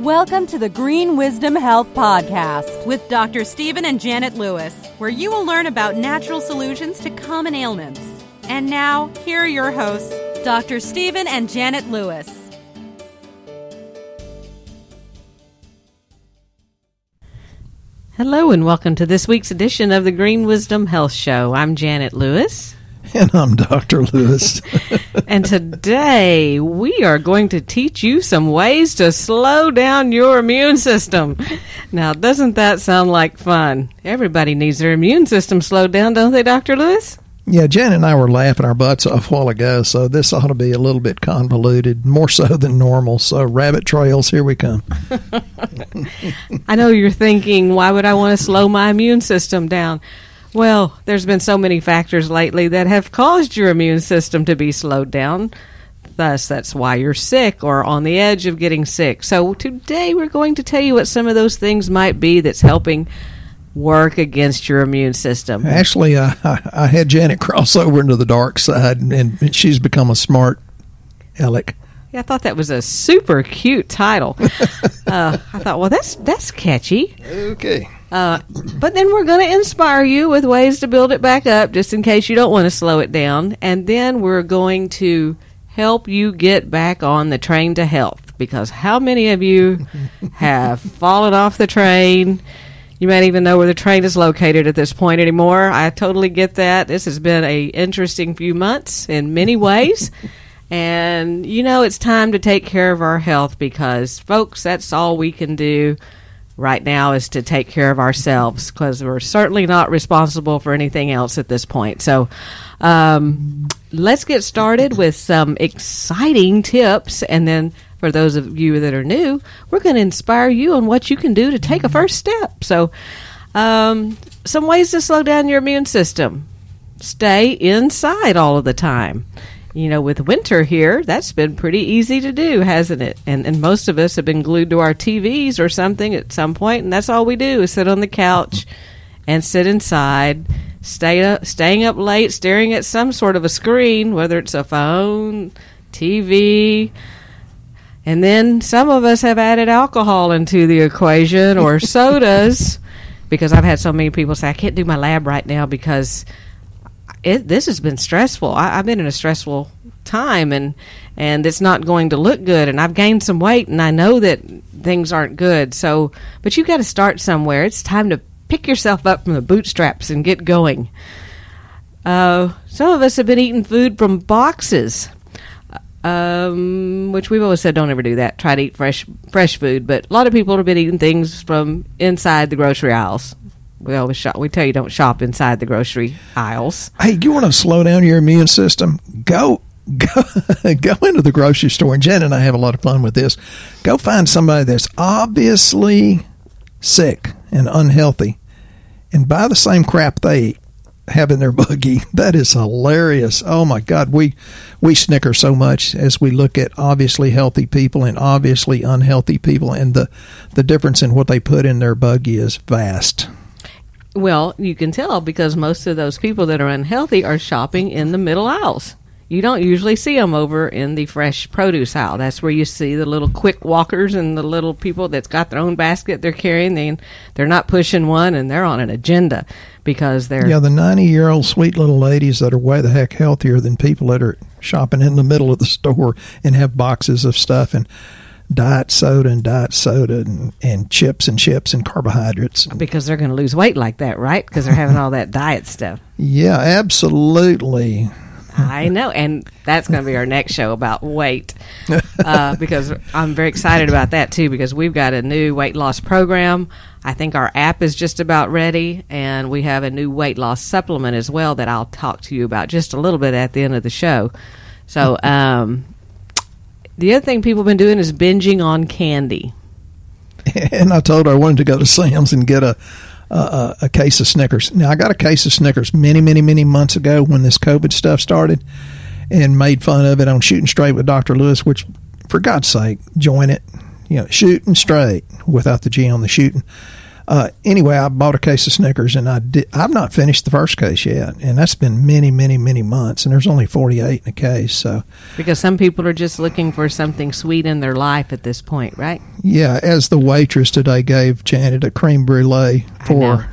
Welcome to the Green Wisdom Health Podcast with Dr. Stephen and Janet Lewis, where you will learn about natural solutions to common ailments. And now, here are your hosts, Dr. Stephen and Janet Lewis. Hello, and welcome to this week's edition of the Green Wisdom Health Show. I'm Janet Lewis. And I'm Dr. Lewis. and today we are going to teach you some ways to slow down your immune system. Now, doesn't that sound like fun? Everybody needs their immune system slowed down, don't they, Dr. Lewis? Yeah, Jen and I were laughing our butts off a while ago, so this ought to be a little bit convoluted, more so than normal. So, rabbit trails, here we come. I know you're thinking, why would I want to slow my immune system down? Well, there's been so many factors lately that have caused your immune system to be slowed down. Thus, that's why you're sick or on the edge of getting sick. So, today we're going to tell you what some of those things might be that's helping work against your immune system. Actually, uh, I, I had Janet cross over into the dark side, and she's become a smart aleck. Yeah, I thought that was a super cute title. uh, I thought, well, that's that's catchy. Okay. Uh, but then we're going to inspire you with ways to build it back up, just in case you don't want to slow it down. And then we're going to help you get back on the train to health. Because how many of you have fallen off the train? You might even know where the train is located at this point anymore. I totally get that. This has been a interesting few months in many ways. and you know it's time to take care of our health because folks, that's all we can do right now is to take care of ourselves because we're certainly not responsible for anything else at this point. So, um, let's get started with some exciting tips. And then, for those of you that are new, we're going to inspire you on what you can do to take a first step. So, um, some ways to slow down your immune system stay inside all of the time you know, with winter here, that's been pretty easy to do, hasn't it? And and most of us have been glued to our TVs or something at some point, and that's all we do is sit on the couch and sit inside, stay up, staying up late, staring at some sort of a screen, whether it's a phone, TV. And then some of us have added alcohol into the equation or sodas because I've had so many people say I can't do my lab right now because it, this has been stressful. I, have been in a stressful time, and and it's not going to look good. And I've gained some weight, and I know that things aren't good. So, but you've got to start somewhere. It's time to pick yourself up from the bootstraps and get going. Uh, some of us have been eating food from boxes, um, which we've always said don't ever do that. Try to eat fresh fresh food, but a lot of people have been eating things from inside the grocery aisles. We always shop. We tell you don't shop inside the grocery aisles. Hey, you want to slow down your immune system? Go go go into the grocery store. And Jen and I have a lot of fun with this. Go find somebody that's obviously sick and unhealthy, and buy the same crap they have in their buggy. That is hilarious. Oh my God, we we snicker so much as we look at obviously healthy people and obviously unhealthy people, and the the difference in what they put in their buggy is vast. Well, you can tell because most of those people that are unhealthy are shopping in the middle aisles. You don't usually see them over in the fresh produce aisle. That's where you see the little quick walkers and the little people that's got their own basket they're carrying. They, they're not pushing one and they're on an agenda because they're. Yeah, the 90 year old sweet little ladies that are way the heck healthier than people that are shopping in the middle of the store and have boxes of stuff. And diet soda and diet soda and, and chips and chips and carbohydrates. Because they're going to lose weight like that, right? Because they're having all that diet stuff. Yeah, absolutely. I know, and that's going to be our next show about weight, uh, because I'm very excited about that too. Because we've got a new weight loss program. I think our app is just about ready, and we have a new weight loss supplement as well that I'll talk to you about just a little bit at the end of the show. So, um, the other thing people have been doing is binging on candy. And I told her I wanted to go to Sam's and get a, a, a case of Snickers. Now I got a case of Snickers many, many, many months ago when this COVID stuff started, and made fun of it on Shooting Straight with Doctor Lewis. Which, for God's sake, join it. You know, shooting straight without the G on the shooting. Uh, anyway, I bought a case of Snickers, and I did. I've not finished the first case yet, and that's been many, many, many months. And there's only 48 in a case, so because some people are just looking for something sweet in their life at this point, right? Yeah, as the waitress today gave Janet a cream brulee for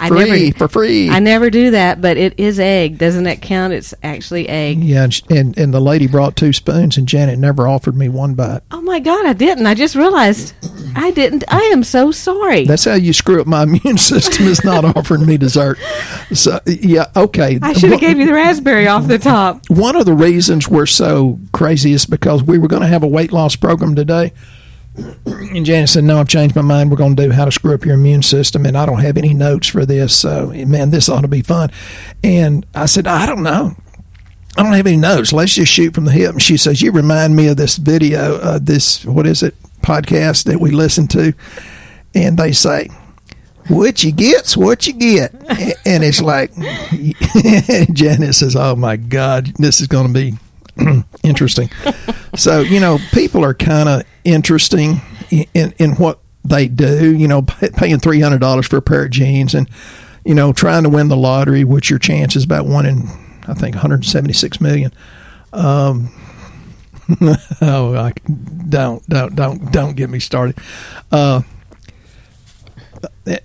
I free never, for free. I never do that, but it is egg. Doesn't that count? It's actually egg. yeah, and, and and the lady brought two spoons, and Janet never offered me one bite. Oh my God, I didn't. I just realized I didn't. I am so sorry. That's how you screw up my immune system is not offering me dessert. So yeah, okay. I should have gave you the raspberry off the top. One of the reasons we're so crazy is because we were going to have a weight loss program today. And Janet said, "No, I've changed my mind. We're going to do how to screw up your immune system, and I don't have any notes for this. So, man, this ought to be fun." And I said, "I don't know. I don't have any notes. Let's just shoot from the hip." And she says, "You remind me of this video, uh, this what is it podcast that we listen to?" And they say, "What you get's what you get," and it's like Janet says, "Oh my God, this is going to be." interesting. so you know, people are kind of interesting in, in in what they do. You know, pay, paying three hundred dollars for a pair of jeans, and you know, trying to win the lottery, which your chance is about one in I think one hundred seventy six million. Um, oh, I, don't don't don't don't get me started. Uh,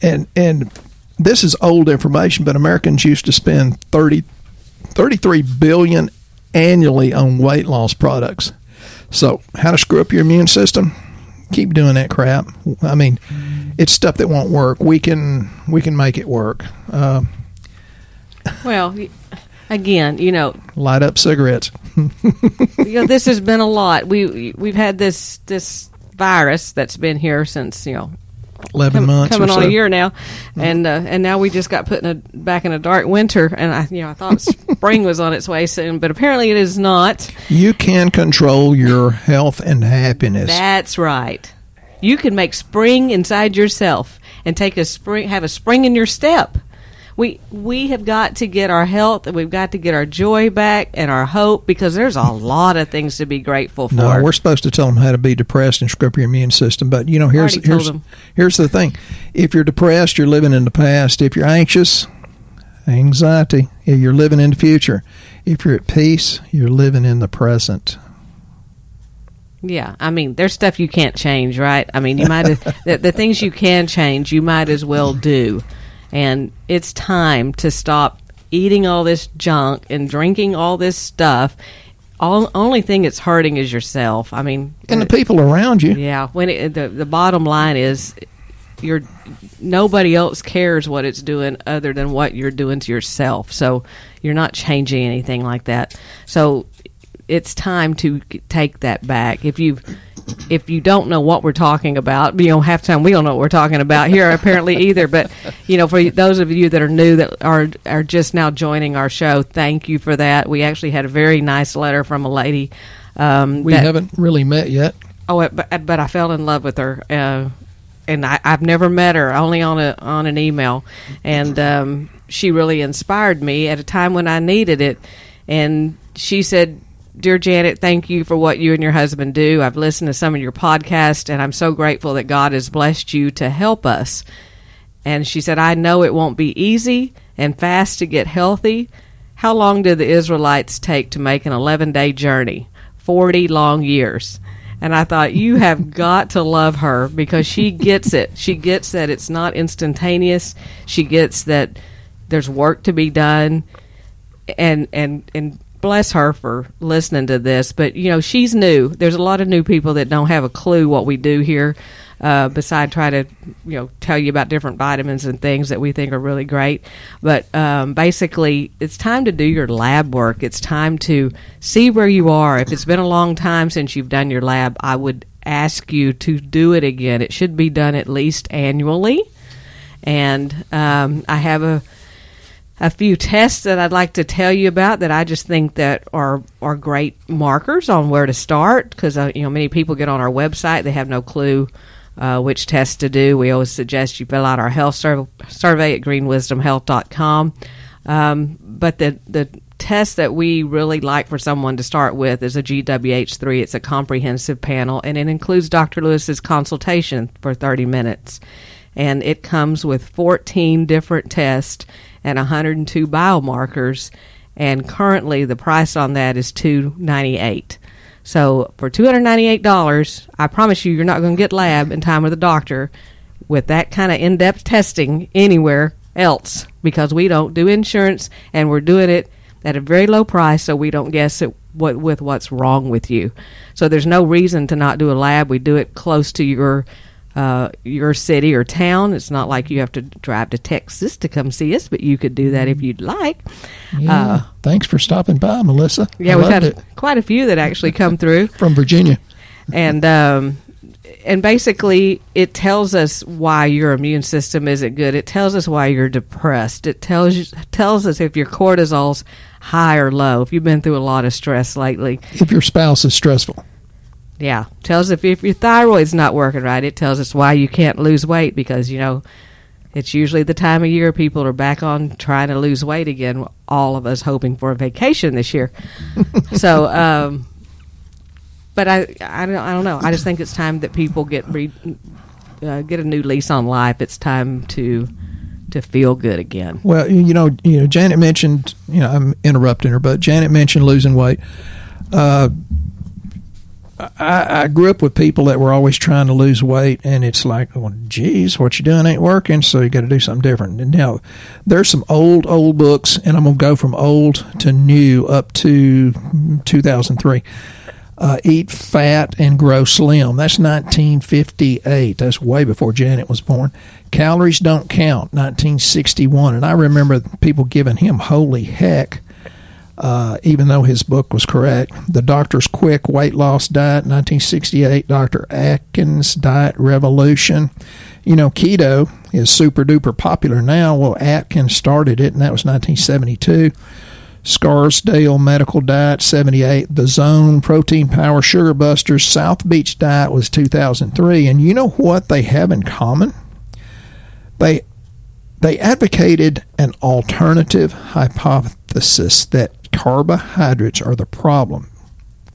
and and this is old information, but Americans used to spend 30, 33 billion annually on weight loss products. So, how to screw up your immune system? Keep doing that crap. I mean, it's stuff that won't work. We can we can make it work. Uh, Well, again, you know, light up cigarettes. you know, this has been a lot. We we've had this this virus that's been here since you know Eleven com- months coming on so. a year now, and uh, and now we just got put in a back in a dark winter, and I you know I thought spring was on its way soon, but apparently it is not. You can control your health and happiness. That's right. You can make spring inside yourself and take a spring, have a spring in your step. We we have got to get our health and we've got to get our joy back and our hope because there's a lot of things to be grateful for. No, we're supposed to tell them how to be depressed and screw up your immune system. But you know, here's here's here's the thing: if you're depressed, you're living in the past. If you're anxious, anxiety, yeah, you're living in the future. If you're at peace, you're living in the present. Yeah, I mean, there's stuff you can't change, right? I mean, you might the, the things you can change, you might as well do. And it's time to stop eating all this junk and drinking all this stuff. All only thing it's hurting is yourself. I mean, And the people around you. yeah. When it, the the bottom line is, you're nobody else cares what it's doing other than what you're doing to yourself. So you're not changing anything like that. So it's time to take that back. If you if you don't know what we're talking about, you know, half the time we don't know what we're talking about here apparently either. But you know, for those of you that are new that are are just now joining our show, thank you for that. We actually had a very nice letter from a lady. Um, We that- haven't really met yet. Oh, but but I fell in love with her, uh, and I, I've never met her, only on a on an email, and um, she really inspired me at a time when I needed it. And she said, "Dear Janet, thank you for what you and your husband do. I've listened to some of your podcasts, and I'm so grateful that God has blessed you to help us." And she said, "I know it won't be easy and fast to get healthy. How long did the Israelites take to make an 11 day journey? 40 long years." And I thought, you have got to love her because she gets it. She gets that it's not instantaneous. She gets that there's work to be done. And, and, and bless her for listening to this. But, you know, she's new. There's a lot of new people that don't have a clue what we do here, uh, beside try to, you know, tell you about different vitamins and things that we think are really great. But um, basically, it's time to do your lab work. It's time to see where you are. If it's been a long time since you've done your lab, I would ask you to do it again. It should be done at least annually. And um, I have a a few tests that I'd like to tell you about that I just think that are are great markers on where to start because uh, you know many people get on our website they have no clue uh, which tests to do. We always suggest you fill out our health sur- survey at greenwisdomhealth.com. Um, but the the test that we really like for someone to start with is a GWH3. It's a comprehensive panel and it includes Dr. Lewis's consultation for 30 minutes and it comes with 14 different tests and 102 biomarkers and currently the price on that is 298 So for two hundred ninety eight dollars, I promise you, you're not going to get lab in time with a doctor with that kind of in depth testing anywhere else because we don't do insurance and we're doing it at a very low price so we don't guess what with what's wrong with you. So there's no reason to not do a lab. We do it close to your uh, your city or town. It's not like you have to drive to Texas to come see us, but you could do that if you'd like. Yeah. Uh, Thanks for stopping by, Melissa. yeah, I we've had it. quite a few that actually come through. from Virginia. and um, and basically it tells us why your immune system isn't good. It tells us why you're depressed. It tells you, tells us if your cortisol's high or low. If you've been through a lot of stress lately, If your spouse is stressful, yeah, tells if if your thyroid's not working right. It tells us why you can't lose weight because you know. It's usually the time of year people are back on trying to lose weight again. All of us hoping for a vacation this year. so, um, but I, I don't, I don't know. I just think it's time that people get re, uh, get a new lease on life. It's time to to feel good again. Well, you know, you know, Janet mentioned. You know, I'm interrupting her, but Janet mentioned losing weight. Uh, I, I grew up with people that were always trying to lose weight, and it's like, well, geez, what you doing ain't working, so you got to do something different. And now, there's some old, old books, and I'm gonna go from old to new up to 2003. Uh, Eat Fat and Grow Slim. That's 1958. That's way before Janet was born. Calories Don't Count, 1961. And I remember people giving him holy heck, uh, even though his book was correct. The Doctor's Quick Weight Loss Diet, 1968. Dr. Atkins Diet Revolution. You know, keto is super duper popular now. Well, Atkins started it, and that was 1972. Scarsdale Medical Diet 78, The Zone Protein Power Sugar Busters South Beach Diet was 2003 and you know what they have in common? They they advocated an alternative hypothesis that carbohydrates are the problem.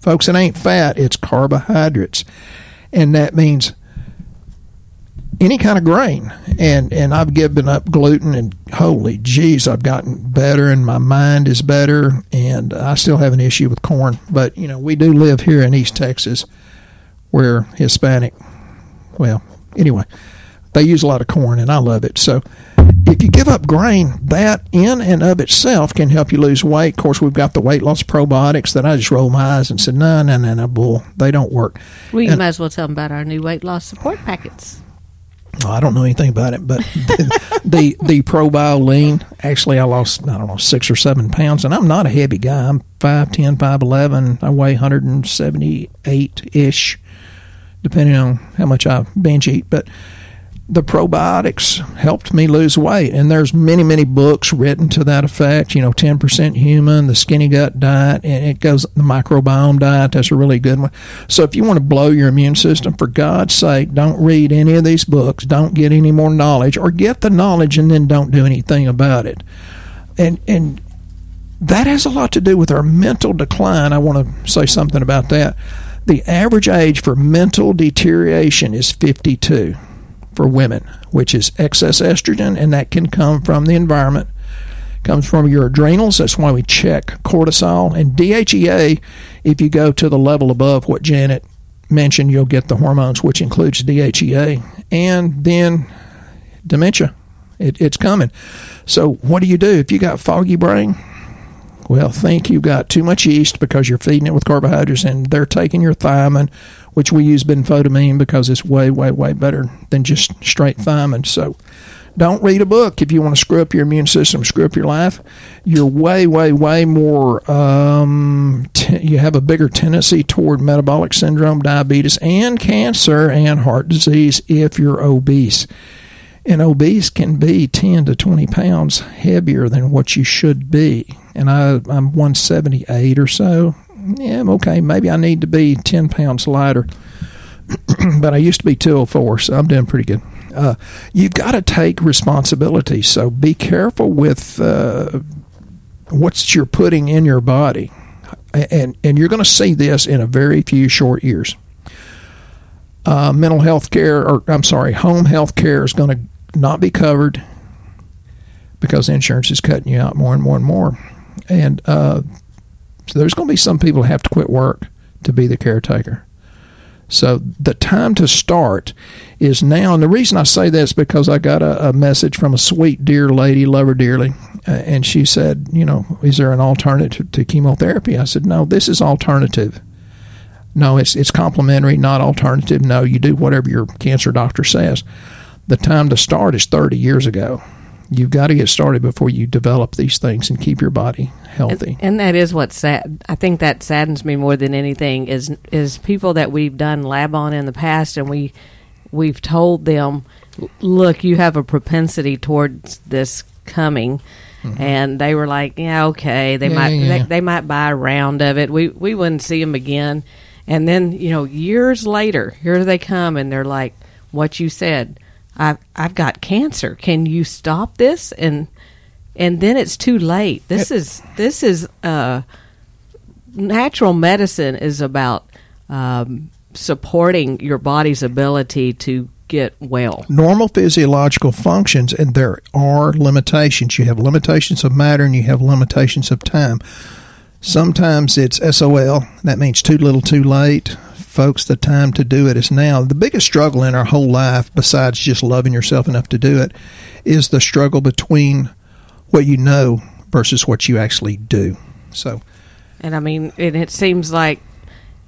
Folks, it ain't fat, it's carbohydrates. And that means any kind of grain. And and I've given up gluten and holy jeez, I've gotten better and my mind is better and I still have an issue with corn. But you know, we do live here in East Texas where Hispanic well, anyway, they use a lot of corn and I love it. So if you give up grain, that in and of itself can help you lose weight. Of course, we've got the weight loss probiotics that I just rolled my eyes and said, no, no, no, no, bull. They don't work. Well, you And- might as well tell them about our new weight loss support packets. Oh, I don't know anything about it, but the the, the actually, I lost I don't know six or seven pounds, and I'm not a heavy guy. I'm 5'10", 5'11". I weigh 178 ish, depending on how much I binge eat. But the probiotics helped me lose weight, and there's many many books written to that effect. You know, ten percent human, the skinny gut diet, and it goes the microbiome diet. That's a really good one. So if you want to blow your immune system, for God's sake, don't read any of these books. Don't get any more knowledge, or get the knowledge and then don't do anything about it. And and that has a lot to do with our mental decline. I want to say something about that. The average age for mental deterioration is 52 for women, which is excess estrogen, and that can come from the environment. Comes from your adrenals. That's why we check cortisol and DHEA. If you go to the level above what Janet mentioned, you'll get the hormones, which includes DHEA, and then dementia. It, it's coming. So, what do you do if you got foggy brain? Well, think you've got too much yeast because you're feeding it with carbohydrates, and they're taking your thiamine, which we use benfotiamine because it's way, way, way better than just straight thiamine. So, don't read a book if you want to screw up your immune system, screw up your life. You're way, way, way more. Um, t- you have a bigger tendency toward metabolic syndrome, diabetes, and cancer and heart disease if you're obese and obese can be 10 to 20 pounds heavier than what you should be. And I, I'm 178 or so. Yeah, okay. Maybe I need to be 10 pounds lighter. but I used to be 204, so I'm doing pretty good. Uh, you've got to take responsibility. So be careful with uh, what you're putting in your body. And, and you're going to see this in a very few short years uh, mental health care, or I'm sorry, home health care is going to not be covered because insurance is cutting you out more and more and more. And uh, so there's going to be some people have to quit work to be the caretaker. So the time to start is now. And the reason I say this because I got a, a message from a sweet, dear lady, love her dearly, uh, and she said, you know, is there an alternative to chemotherapy? I said, no, this is alternative. No, it's it's complementary, not alternative. No, you do whatever your cancer doctor says. The time to start is 30 years ago. You've got to get started before you develop these things and keep your body healthy. And, and that is what sad. I think that saddens me more than anything is is people that we've done lab on in the past, and we we've told them, look, you have a propensity towards this coming. Mm-hmm. And they were like, "Yeah, okay." They Yeah, might yeah, They, they might buy a round of it. We we wouldn't see them again. And then you know, years later, here they come, and they're like, "What you said, I've I've got cancer. Can you stop this?" And and then it's too late. This is this is uh, natural medicine is about um, supporting your body's ability to get well. normal physiological functions, and there are limitations. You have limitations of matter and you have limitations of time. Sometimes it's SOL, that means too little, too late. Folks, the time to do it is now. The biggest struggle in our whole life, besides just loving yourself enough to do it, is the struggle between what you know versus what you actually do. So, And I mean, and it seems like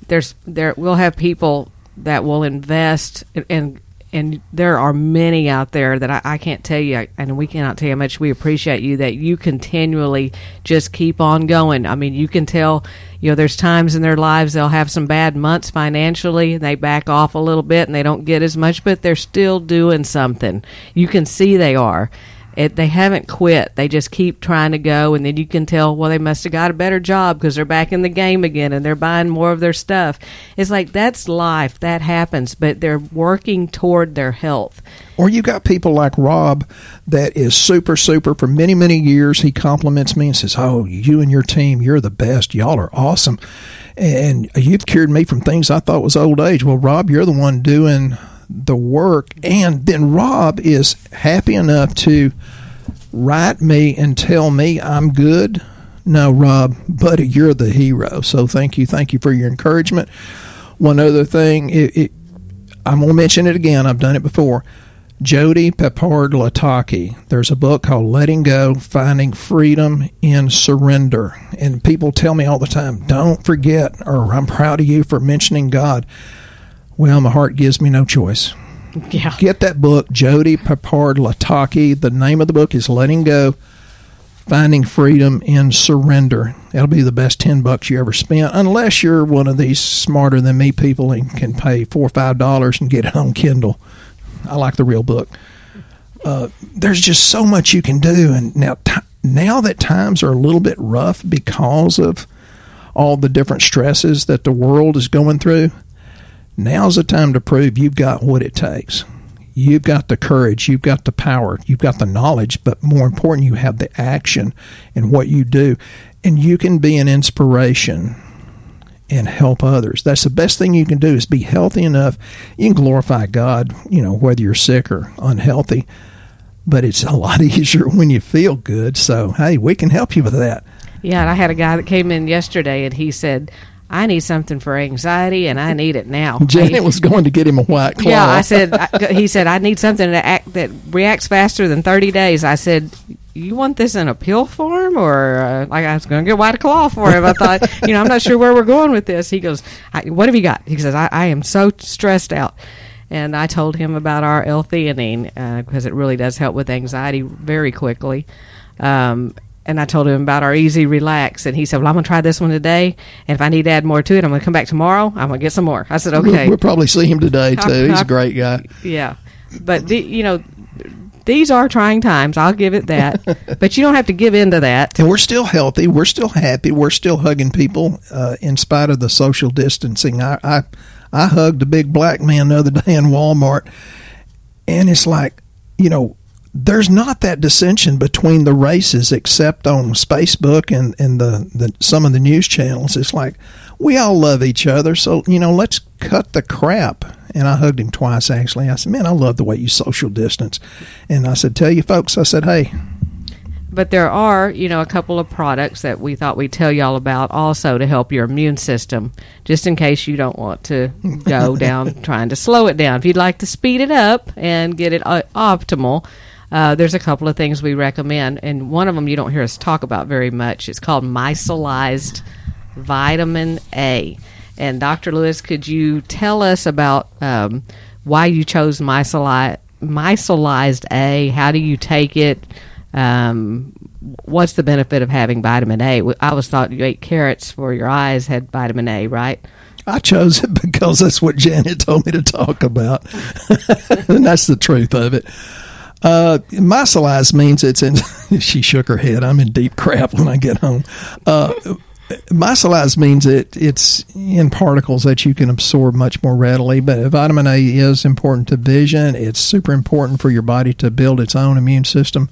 there's there we'll have people that will invest and and, and there are many out there that I, I can't tell you and we cannot tell you how much we appreciate you that you continually just keep on going. I mean, you can tell you know there's times in their lives they'll have some bad months financially and they back off a little bit and they don't get as much but they're still doing something. You can see they are it, they haven't quit. They just keep trying to go, and then you can tell, well, they must have got a better job because they're back in the game again and they're buying more of their stuff. It's like that's life. That happens, but they're working toward their health. Or you got people like Rob that is super, super for many, many years. He compliments me and says, Oh, you and your team, you're the best. Y'all are awesome. And you've cured me from things I thought was old age. Well, Rob, you're the one doing the work. And then Rob is happy enough to write me and tell me I'm good. No, Rob, buddy, you're the hero. So thank you. Thank you for your encouragement. One other thing, it, it, I'm going to mention it again. I've done it before. Jody Pepard Lataki. There's a book called Letting Go Finding Freedom in Surrender. And people tell me all the time, don't forget, or I'm proud of you for mentioning God. Well, my heart gives me no choice. Yeah. Get that book, Jody Pepard Lataki. The name of the book is Letting Go Finding Freedom in Surrender. That'll be the best 10 bucks you ever spent, unless you're one of these smarter than me people and can pay four or five dollars and get it on Kindle. I like the real book. Uh, there's just so much you can do, and now ti now that times are a little bit rough because of all the different stresses that the world is going through. Now's the time to prove you've got what it takes. You've got the courage, you've got the power, you've got the knowledge, but more important, you have the action in what you do. And you can be an inspiration and help others. That's the best thing you can do is be healthy enough. You can glorify God, you know, whether you're sick or unhealthy, but it's a lot easier when you feel good. So, hey, we can help you with that. Yeah, and I had a guy that came in yesterday and he said, I need something for anxiety and I need it now. Janet was going to get him a white claw. Yeah, I said. I, he said I need something that act, that reacts faster than thirty days. I said, you want this in a pill form, or uh, like I was going to get white claw for him. I thought, you know, I'm not sure where we're going with this. He goes, I, what have you got? He says, I, I am so stressed out. And I told him about our L-theanine because it really does help with anxiety very quickly. Um, and I told him about our Easy Relax, and he said, "Well, I'm going to try this one today, and if I need to add more to it, I'm going to come back tomorrow. I'm going to get some more." I said, "Okay." We'll, probably see him today too. He's a great guy. Yeah, but the, you know, these are trying times. I'll give it that, but you don't have to give in to that. And we're still healthy. We're still happy. We're still hugging people uh, in spite of the social distancing. I, I I hugged a big black man the other day in Walmart, and it's like, you know, there's not that dissension between the races except on Facebook and, and the, the some of the news channels. It's like we all love each other, so you know, let's cut the crap. And I hugged him twice actually. I said, Man, I love the way you social distance. And I said, Tell you folks, I said, Hey, but there are, you know, a couple of products that we thought we'd tell y'all about also to help your immune system, just in case you don't want to go down trying to slow it down. If you'd like to speed it up and get it uh, optimal, uh, there's a couple of things we recommend, and one of them you don't hear us talk about very much. It's called micellized vitamin A. And Dr. Lewis, could you tell us about um, why you chose micellized A? How do you take it? Um, what's the benefit of having vitamin A? I always thought you ate carrots for your eyes had vitamin A, right? I chose it because that's what Janet told me to talk about, and that's the truth of it. Uh, micellized means it's in. she shook her head. I'm in deep crap when I get home. Uh, micellized means it it's in particles that you can absorb much more readily. But vitamin A is important to vision. It's super important for your body to build its own immune system.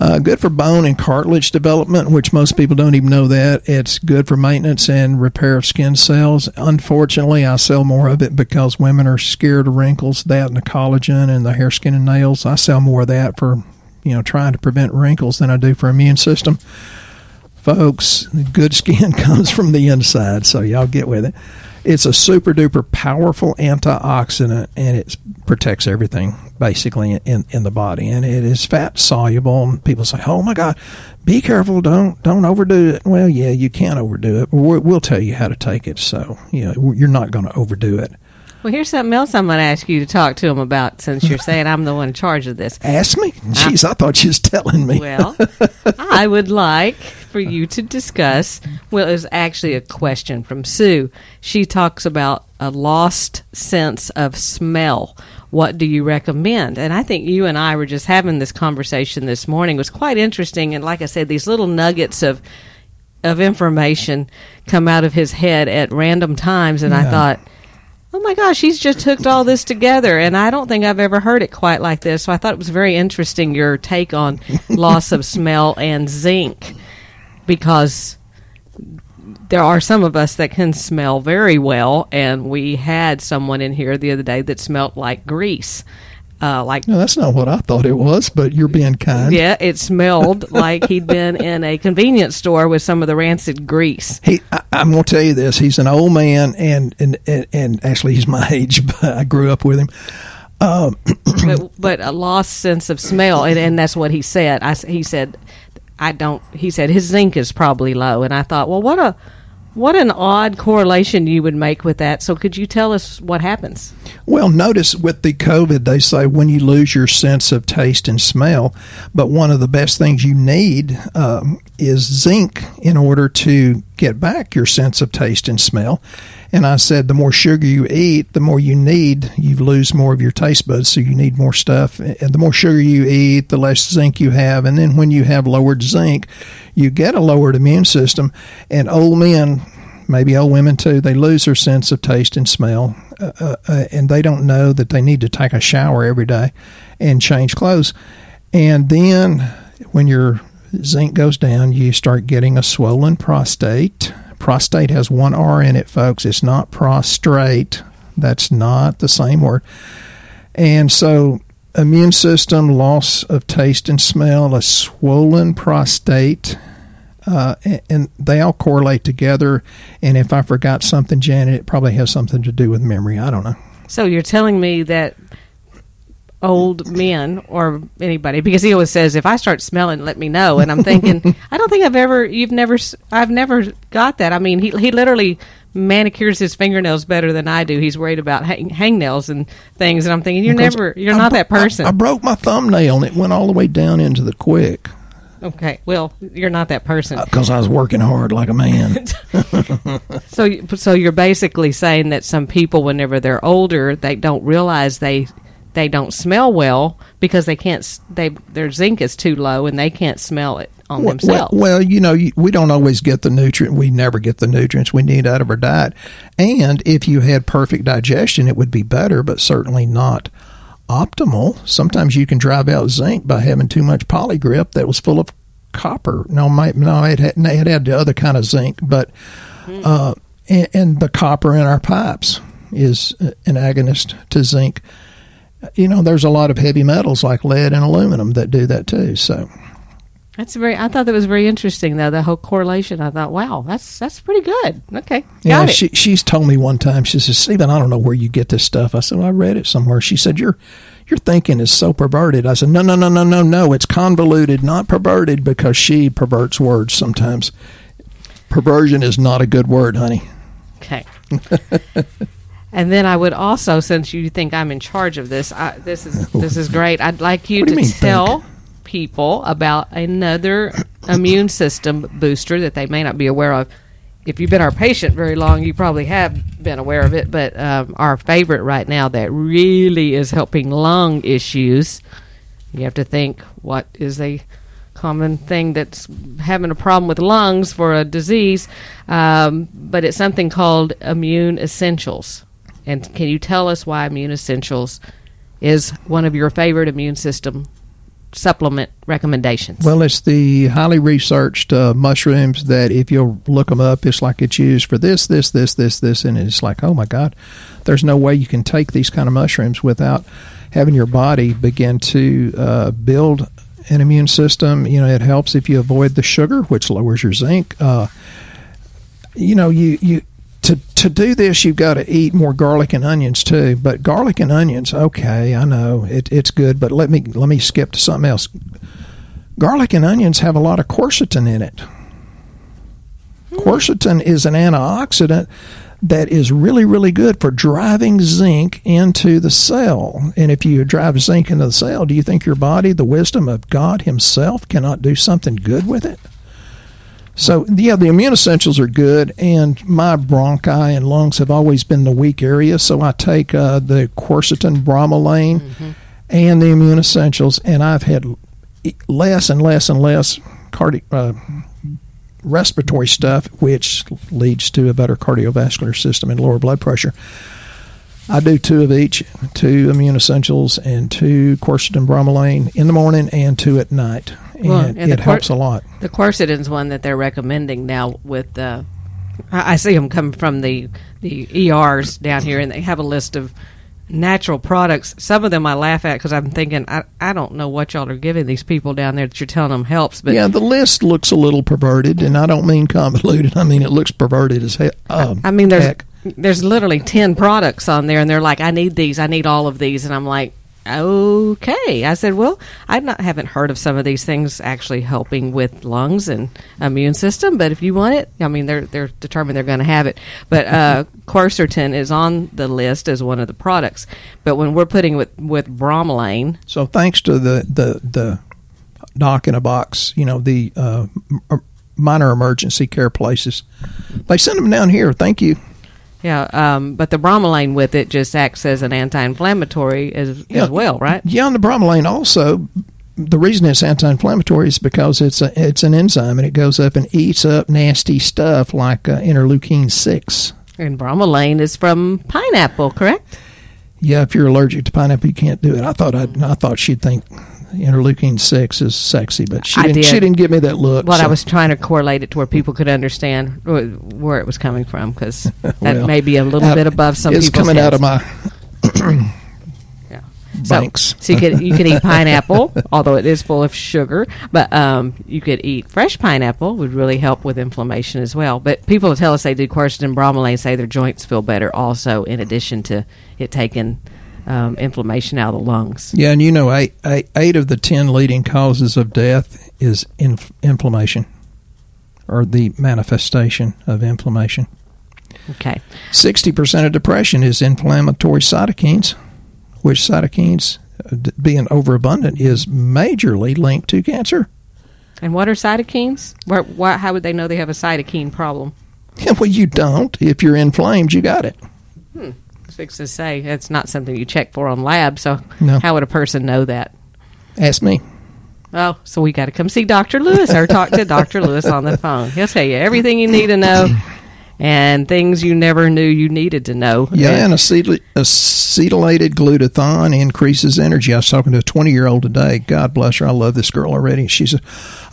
Uh, good for bone and cartilage development, which most people don't even know that. It's good for maintenance and repair of skin cells. Unfortunately, I sell more of it because women are scared of wrinkles, that and the collagen and the hair, skin, and nails. I sell more of that for, you know, trying to prevent wrinkles than I do for immune system. Folks, good skin comes from the inside, so y'all get with it. It's a super duper powerful antioxidant and it protects everything basically in, in the body. And it is fat soluble. And people say, oh my God, be careful. Don't, don't overdo it. Well, yeah, you can't overdo it. We'll, we'll tell you how to take it. So, you know, you're not going to overdo it. Well, here's something else I'm going to ask you to talk to him about since you're saying I'm the one in charge of this. Ask me? Jeez, I, I thought you was telling me. Well, I would like for you to discuss. Well, it was actually a question from Sue. She talks about a lost sense of smell. What do you recommend? And I think you and I were just having this conversation this morning. It was quite interesting. And like I said, these little nuggets of of information come out of his head at random times. And yeah. I thought, oh my gosh, he's just hooked all this together. And I don't think I've ever heard it quite like this. So I thought it was very interesting your take on loss of smell and zinc because there are some of us that can smell very well. And we had someone in here the other day that smelled like grease. Uh, like no, that's not what I thought it was, but you're being kind. Yeah, it smelled like he'd been in a convenience store with some of the rancid grease. He, I, am going to tell you this: he's an old man, and and and, and actually he's my age, but I grew up with him. Um, but, but, a lost sense of smell, and, and that's what he said. I, he said, "I don't." He said his zinc is probably low, and I thought, well, what a what an odd correlation you would make with that. So, could you tell us what happens? Well, notice with the COVID, they say when you lose your sense of taste and smell, but one of the best things you need um, is zinc in order to get back your sense of taste and smell. And I said, the more sugar you eat, the more you need. You lose more of your taste buds, so you need more stuff. And the more sugar you eat, the less zinc you have. And then when you have lowered zinc, you get a lowered immune system. And old men, maybe old women too, they lose their sense of taste and smell. Uh, uh, uh, and they don't know that they need to take a shower every day and change clothes. And then when your zinc goes down, you start getting a swollen prostate Prostate has one R in it, folks. It's not prostrate. That's not the same word. And so, immune system, loss of taste and smell, a swollen prostate, uh, and they all correlate together. And if I forgot something, Janet, it probably has something to do with memory. I don't know. So you're telling me that old men or anybody because he always says if I start smelling, let me know. And I'm thinking, I don't think I've ever, you've never, I've never got that. I mean, he he literally manicures his fingernails better than I do. He's worried about hang, hangnails and things, and I'm thinking, you're because never, you're I not bro- that person. I, I broke my thumbnail and it went all the way down into the quick. Okay, well, you're not that person because uh, I was working hard like a man. so, so you're basically saying that some people, whenever they're older, they don't realize they they don't smell well because they can't they their zinc is too low and they can't smell it on well, themselves. Well, well, you know, we don't always get the nutrient. We never get the nutrients we need out of our diet. And if you had perfect digestion, it would be better, but certainly not optimal. Sometimes you can drive out zinc by having too much Poligrip that was full of copper. No, my, no, it had, it had the other kind of zinc, but hmm. uh, and, and the copper in our pipes is an agonist to zinc you know, there's a lot of heavy metals like lead and aluminum that do that too. So, That's very. I thought that was very interesting, though. The whole correlation. I thought, wow, that's that's pretty good. Okay, got Yeah, it. she she's told me one time. She says, "Stephen, I don't know where you get this stuff." I said, well, "I read it somewhere." She said, "Your your thinking is so perverted." I said, "No, no, no, no, no, no. It's convoluted, not perverted, because she perverts words sometimes. Perversion is not a good word, honey." Okay. and then I would also, since you think I'm in charge of this, I, this is this is great. I'd like you What to you mean, tell people about another immune system booster that they may not be aware of. If you've been our patient very long, you probably have been aware of it. But um, our favorite right now that really is helping lung issues. You have to think what is a common thing that's having a problem with lungs for a disease, um, but it's something called Immune Essentials. And can you tell us why Immune Essentials is one of your favorite immune system supplement recommendations? Well, it's the highly researched uh, mushrooms that if you'll look them up, it's like it's used for this, this, this, this, this, and it's like, oh my God, there's no way you can take these kind of mushrooms without having your body begin to uh, build an immune system. You know, it helps if you avoid the sugar, which lowers your zinc. Uh, you know, you you to to do this, you've got to eat more garlic and onions too. But garlic and onions, okay, I know it, it's good, but let me let me skip to something else. Garlic and onions have a lot of quercetin in it. Hmm. Quercetin is an antioxidant that is really, really good for driving zinc into the cell. And if you drive zinc into the cell, do you think your body, the wisdom of God Himself, cannot do something good with it? So, yeah, the immune essentials are good, and my bronchi and lungs have always been the weak area. So, I take uh, the quercetin bromelain and the immune essentials, and I've had less and less and less cardi- uh, respiratory stuff, which leads to a better cardiovascular system and lower blood pressure. I do two of each, two immune essentials and two quercetin bromelain in the morning and two at night. And, Well, and the it helps a lot. The quercetin's one that they're recommending now with I I see them come from the the ERs down here, and they have a list of natural products. Some of them I laugh at because I'm thinking I, I don't know what y'all are giving these people down there that you're telling them helps, but yeah, the list looks a little perverted, and I don't mean convoluted. I mean it looks perverted as he- um, I mean there's heck. there's literally ten products on there, and they're like, I need these, I need all of these, and I'm like. Okay, I said. Well, I not haven't heard of some of these things actually helping with lungs and immune system. But if you want it, I mean, they're they're determined they're going to have it. But uh, quercetin is on the list as one of the products. But when we're putting with with bromelain, So thanks to the the the doc in a box, you know the uh, minor emergency care places, they send them down here. Thank you. Yeah. Um, but the bromelain with it just acts as an anti-inflammatory as Yeah. as well, right? Yeah, and the bromelain also. The reason it's anti-inflammatory is because it's a it's an enzyme and it goes up and eats up nasty stuff like uh, interleukin six. And bromelain is from pineapple, correct? Yeah, if you're allergic to pineapple, you can't do it. I thought I I thought she'd think interleukin six is sexy, but she I didn't. did. She didn't give me that look. Well, I was trying to correlate it to where people could understand where it was coming from because that Well, may be a little out- bit above some It's coming out of my Yeah. So- banks. So, you could you could eat pineapple, although it is full of sugar. But um, you could eat fresh pineapple would really help with inflammation as well. But people tell us they do quercetin bromelain say their joints feel better also, in addition to it taking um, inflammation out of the lungs. Yeah, and you know, eight, eight, eight of the ten leading causes of death is inf- inflammation, or the manifestation of inflammation. Okay. Sixty percent of depression is inflammatory cytokines, which cytokines, uh, being overabundant, is majorly linked to cancer. And what are cytokines? How would they know they have a cytokine problem? well, you don't. If you're inflamed, you got it. I fixing to say it's not something you check for on lab. So No. how would a person know that? Ask me. Oh, so we got to come see Dr. Lewis or talk to Dr. Lewis on the phone. He'll tell you everything you need to know and things you never knew you needed to know. Yeah, and acetyl- acetylated glutathione increases energy. I was talking to a 20 year old today. God bless her. I love this girl already. She said,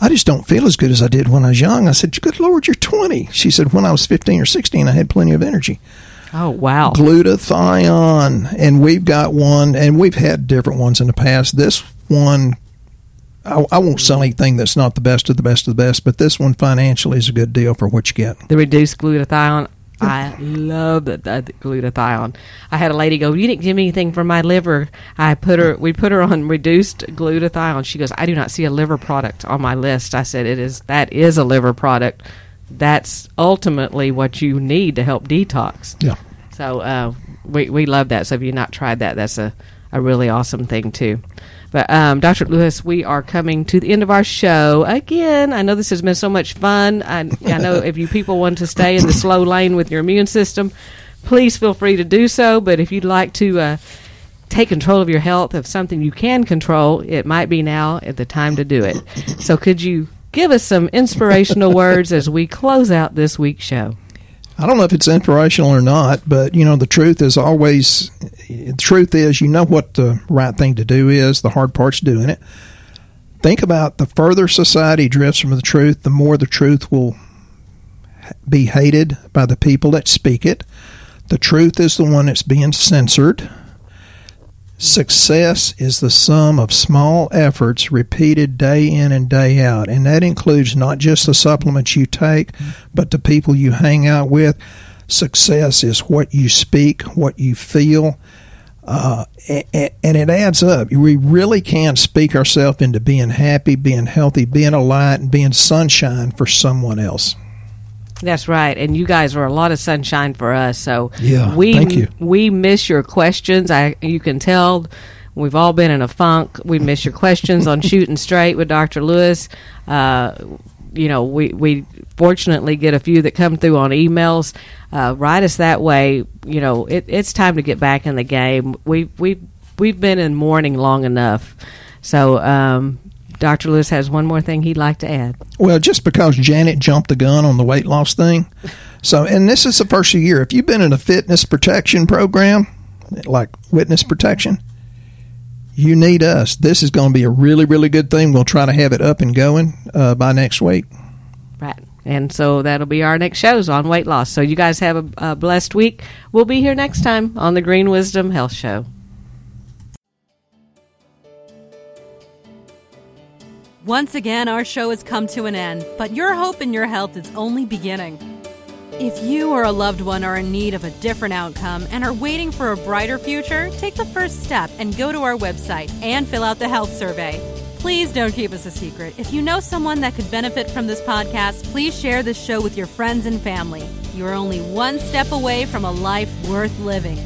I just don't feel as good as I did when I was young. I said, Good Lord, you're 20. She said, When I was 15 or 16, I had plenty of energy. Oh, wow. Glutathione. And we've got one, and we've had different ones in the past. This one I, I won't sell anything that's not the best of the best of the best, but this one financially is a good deal for what you get. The reduced glutathione. I love the, the glutathione. I had a lady go, "You didn't give me anything for my liver." I put her, we put her on reduced glutathione. She goes, "I do not see a liver product on my list." I said, "It is that is a liver product. That's ultimately what you need to help detox." Yeah. So uh, we we love that. So if you've not tried that, that's a a really awesome thing too. But um, Dr. Lewis, we are coming to the end of our show again. I know this has been so much fun. I, I know if you people want to stay in the slow lane with your immune system, please feel free to do so. But if you'd like to uh, take control of your health of something you can control, it might be now at the time to do it. So could you give us some inspirational words as we close out this week's show? I don't know if it's inspirational or not, but you know the truth is always the truth is you know what the right thing to do is. The hard part's doing it. Think about the further society drifts from the truth, the more the truth will be hated by the people that speak it. The truth is the one that's being censored. Success is the sum of small efforts repeated day in and day out. And that includes not just the supplements you take, but the people you hang out with. Success is what you speak, what you feel, uh, and, and it adds up. We really can speak ourselves into being happy, being healthy, being a light, and being sunshine for someone else. That's right, and you guys are a lot of sunshine for us. So Yeah, we thank you. we miss your questions. I you can tell we've all been in a funk. We miss your questions on shooting straight with Dr. Lewis. Uh, you know, we we fortunately get a few that come through on emails. Uh, write us that way. You know, it, it's time to get back in the game. We we we've been in mourning long enough. So. Um, Dr. Lewis has one more thing he'd like to add. Well, just because Janet jumped the gun on the weight loss thing. So, and this is the first year. If you've been in a fitness protection program, like witness protection, you need us. This is going to be a really, really good thing. We'll try to have it up and going uh, by next week. Right. And so that'll be our next shows on weight loss. So you guys have a, a blessed week. We'll be here next time on the Green Wisdom Health Show. Once again, our show has come to an end, but your hope in your health is only beginning. If you or a loved one are in need of a different outcome and are waiting for a brighter future, take the first step and go to our website and fill out the health survey. Please don't keep us a secret. If you know someone that could benefit from this podcast, please share this show with your friends and family. You're only one step away from a life worth living.